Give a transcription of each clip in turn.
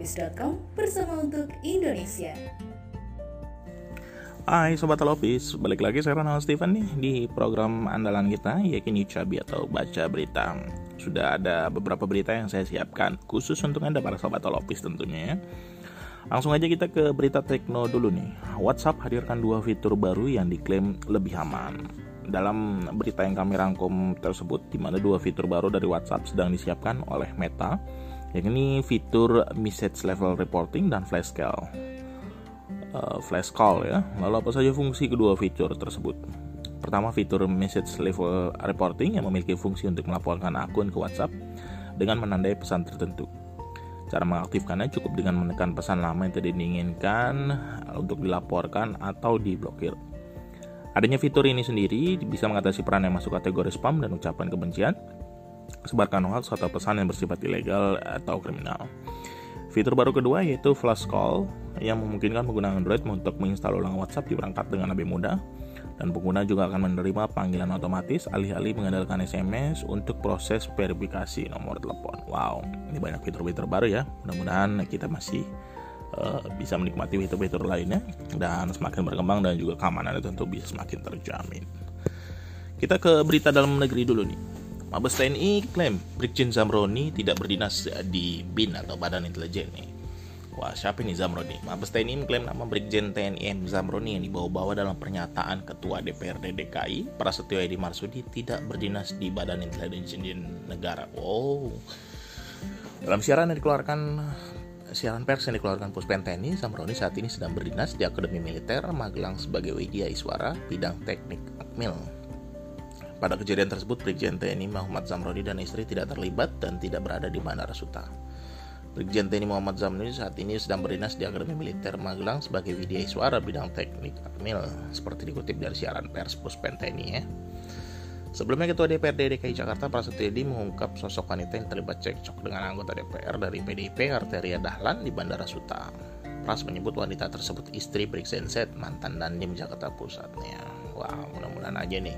Holopis.com bersama untuk Indonesia. Hai Sobat Holopis, balik lagi saya Ronald Steven nih di program andalan kita Yakin Cabi atau Baca Berita. Sudah ada beberapa berita yang saya siapkan khusus untuk Anda para Sobat Holopis tentunya ya. Langsung aja kita ke berita tekno dulu nih. WhatsApp hadirkan dua fitur baru yang diklaim lebih aman. Dalam berita yang kami rangkum tersebut, di mana dua fitur baru dari WhatsApp sedang disiapkan oleh Meta, yakni fitur message level reporting dan flash call. Uh, flash call ya. Lalu apa saja fungsi kedua fitur tersebut? Pertama, fitur message level reporting yang memiliki fungsi untuk melaporkan akun ke WhatsApp dengan menandai pesan tertentu. Cara mengaktifkannya cukup dengan menekan pesan lama yang tidak diinginkan untuk dilaporkan atau diblokir. Adanya fitur ini sendiri bisa mengatasi peran yang masuk kategori spam dan ucapan kebencian, sebarkan hoax atau pesan yang bersifat ilegal atau kriminal. Fitur baru kedua yaitu flash call yang memungkinkan pengguna Android untuk menginstal ulang WhatsApp di perangkat dengan lebih mudah dan pengguna juga akan menerima panggilan otomatis alih-alih mengandalkan SMS untuk proses verifikasi nomor telepon. Wow, ini banyak fitur-fitur baru ya. Mudah-mudahan kita masih uh, bisa menikmati fitur-fitur lainnya dan semakin berkembang dan juga keamanan itu tentu bisa semakin terjamin. Kita ke berita dalam negeri dulu nih. Mabes TNI klaim Brigjen Zamroni tidak berdinas di BIN atau Badan Intelijen nih. Wah, siapa ini Zamroni? Mabes TNI mengklaim nama Brigjen TNI M. Zamroni yang dibawa-bawa dalam pernyataan Ketua DPRD DKI, Prasetyo Edi Marsudi, tidak berdinas di Badan Intelijen Negara. Wow. Dalam siaran yang dikeluarkan siaran pers yang dikeluarkan Puspen TNI, Zamroni saat ini sedang berdinas di Akademi Militer Magelang sebagai Widya Iswara, bidang teknik Akmil. Pada kejadian tersebut, Brigjen TNI Muhammad Zamroni dan istri tidak terlibat dan tidak berada di Bandara Suta. Brigjen TNI Muhammad Zamroni saat ini sedang berdinas di Akademi Militer Magelang sebagai Widya Iswara bidang teknik Akmil, seperti dikutip dari siaran pers Puspen TNI ya. Sebelumnya Ketua DPRD DKI Jakarta Prasetyo Edi mengungkap sosok wanita yang terlibat cekcok dengan anggota DPR dari PDIP Arteria Dahlan di Bandara Suta. Pras menyebut wanita tersebut istri Brigjen Z, mantan Dandim Jakarta Pusatnya. Wah, mudah-mudahan aja nih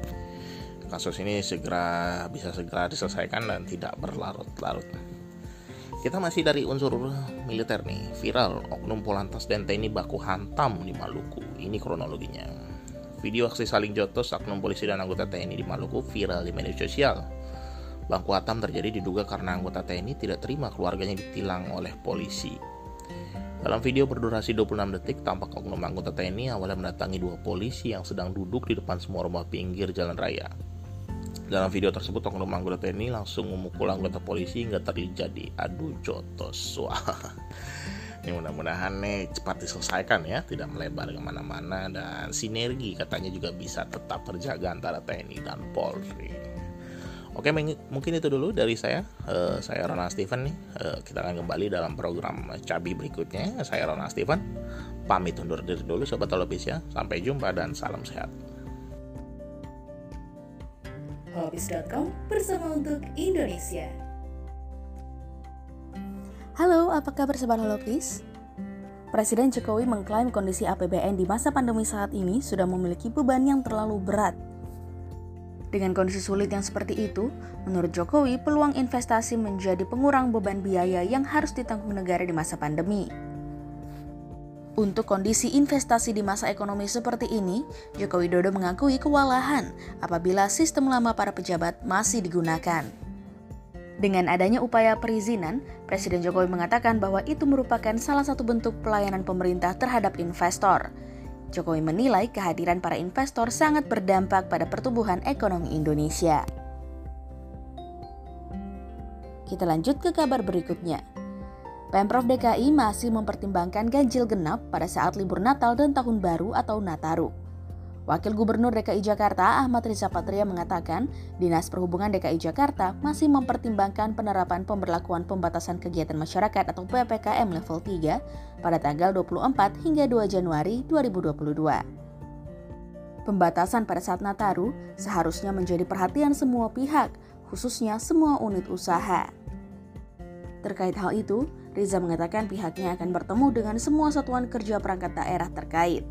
kasus ini segera bisa segera diselesaikan dan tidak berlarut-larut. Kita masih dari unsur militer nih, viral oknum Polantas dan TNI baku hantam di Maluku. Ini kronologinya. Video aksi saling jotos oknum polisi dan anggota TNI di Maluku viral di media sosial. Bangku Atam terjadi diduga karena anggota TNI tidak terima keluarganya ditilang oleh polisi. Dalam video berdurasi 26 detik, tampak oknum anggota TNI awalnya mendatangi dua polisi yang sedang duduk di depan semua rumah pinggir jalan raya. Dalam video tersebut, oknum anggota TNI langsung memukul anggota polisi hingga terjadi adu jotos. Wah, ini mudah-mudahan nih cepat diselesaikan ya tidak melebar ke mana-mana dan sinergi katanya juga bisa tetap terjaga antara TNI dan Polri. Oke mungkin itu dulu dari saya. Uh, saya Ronald Steven nih. Uh, kita akan kembali dalam program Cabi berikutnya. Saya Ronald Steven. Pamit undur diri dulu sobat televisi ya. Sampai jumpa dan salam sehat Holopis.com bersama untuk Indonesia. Halo, apa kabar Sobat Holopis? Presiden Jokowi mengklaim kondisi APBN di masa pandemi saat ini sudah memiliki beban yang terlalu berat. Dengan kondisi sulit yang seperti itu, menurut Jokowi, peluang investasi menjadi pengurang beban biaya yang harus ditanggung negara di masa pandemi. Untuk kondisi investasi di masa ekonomi seperti ini, Joko Widodo mengakui kewalahan apabila sistem lama para pejabat masih digunakan. Dengan adanya upaya perizinan, Presiden Jokowi mengatakan bahwa itu merupakan salah satu bentuk pelayanan pemerintah terhadap investor. Jokowi menilai kehadiran para investor sangat berdampak pada pertumbuhan ekonomi Indonesia. Kita lanjut ke kabar berikutnya. Pemprov DKI masih mempertimbangkan ganjil genap pada saat libur Natal dan Tahun Baru atau Nataru. Wakil Gubernur DKI Jakarta Ahmad Riza Patria mengatakan, Dinas Perhubungan DKI Jakarta masih mempertimbangkan penerapan pemberlakuan pembatasan kegiatan masyarakat atau PPKM level 3 pada tanggal 24 hingga 2 Januari 2022. Pembatasan pada saat Nataru seharusnya menjadi perhatian semua pihak, khususnya semua unit usaha. Terkait hal itu, Riza mengatakan pihaknya akan bertemu dengan semua satuan kerja perangkat daerah terkait.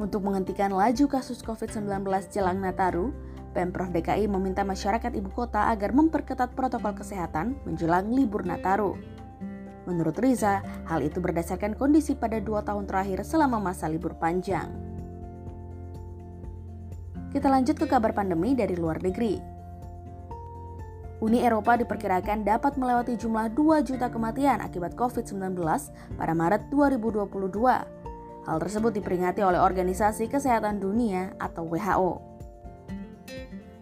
Untuk menghentikan laju kasus COVID-19 jelang Nataru, Pemprov DKI meminta masyarakat ibu kota agar memperketat protokol kesehatan menjelang libur Nataru. Menurut Riza, hal itu berdasarkan kondisi pada dua tahun terakhir selama masa libur panjang. Kita lanjut ke kabar pandemi dari luar negeri. Uni Eropa diperkirakan dapat melewati jumlah 2 juta kematian akibat COVID-19 pada Maret 2022. Hal tersebut diperingati oleh Organisasi Kesehatan Dunia atau WHO.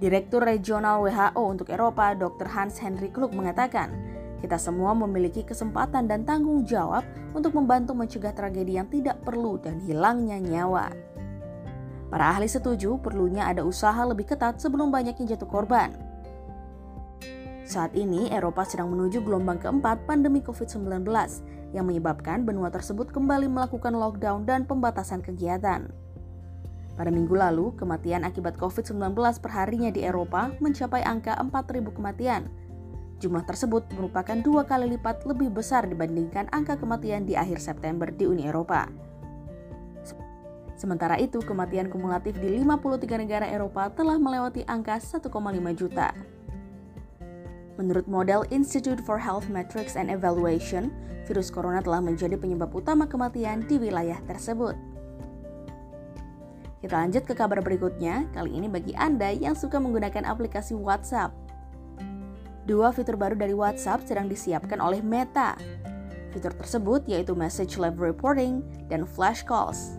Direktur Regional WHO untuk Eropa, Dr. Hans Henry Klug mengatakan, kita semua memiliki kesempatan dan tanggung jawab untuk membantu mencegah tragedi yang tidak perlu dan hilangnya nyawa. Para ahli setuju perlunya ada usaha lebih ketat sebelum banyaknya jatuh korban. Saat ini, Eropa sedang menuju gelombang keempat pandemi COVID-19 yang menyebabkan benua tersebut kembali melakukan lockdown dan pembatasan kegiatan. Pada minggu lalu, kematian akibat COVID-19 perharinya di Eropa mencapai angka 4.000 kematian. Jumlah tersebut merupakan dua kali lipat lebih besar dibandingkan angka kematian di akhir September di Uni Eropa. Sementara itu, kematian kumulatif di 53 negara Eropa telah melewati angka 1,5 juta. Menurut model Institute for Health Metrics and Evaluation, virus corona telah menjadi penyebab utama kematian di wilayah tersebut. Kita lanjut ke kabar berikutnya, kali ini bagi Anda yang suka menggunakan aplikasi WhatsApp. Dua fitur baru dari WhatsApp sedang disiapkan oleh Meta. Fitur tersebut yaitu Message Level Reporting dan Flash Calls.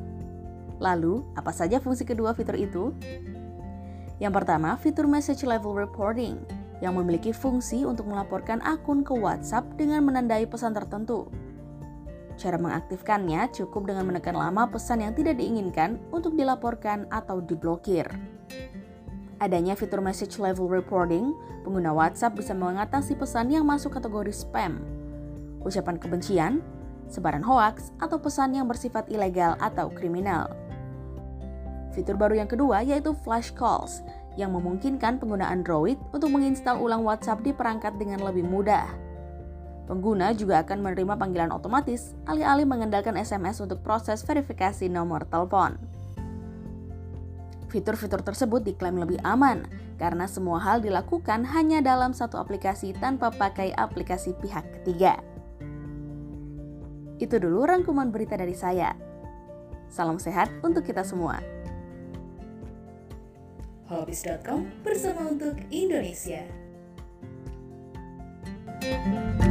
Lalu, apa saja fungsi kedua fitur itu? Yang pertama, fitur Message Level Reporting yang memiliki fungsi untuk melaporkan akun ke WhatsApp dengan menandai pesan tertentu. Cara mengaktifkannya cukup dengan menekan lama pesan yang tidak diinginkan untuk dilaporkan atau diblokir. Adanya fitur message level reporting, pengguna WhatsApp bisa mengatasi pesan yang masuk kategori spam, ucapan kebencian, sebaran hoaks, atau pesan yang bersifat ilegal atau kriminal. Fitur baru yang kedua yaitu flash calls, yang memungkinkan pengguna Android untuk menginstal ulang WhatsApp di perangkat dengan lebih mudah. Pengguna juga akan menerima panggilan otomatis, alih-alih mengandalkan SMS untuk proses verifikasi nomor telepon. Fitur-fitur tersebut diklaim lebih aman karena semua hal dilakukan hanya dalam satu aplikasi tanpa pakai aplikasi pihak ketiga. Itu dulu rangkuman berita dari saya. Salam sehat untuk kita semua holopis.com bersama untuk Indonesia. thank you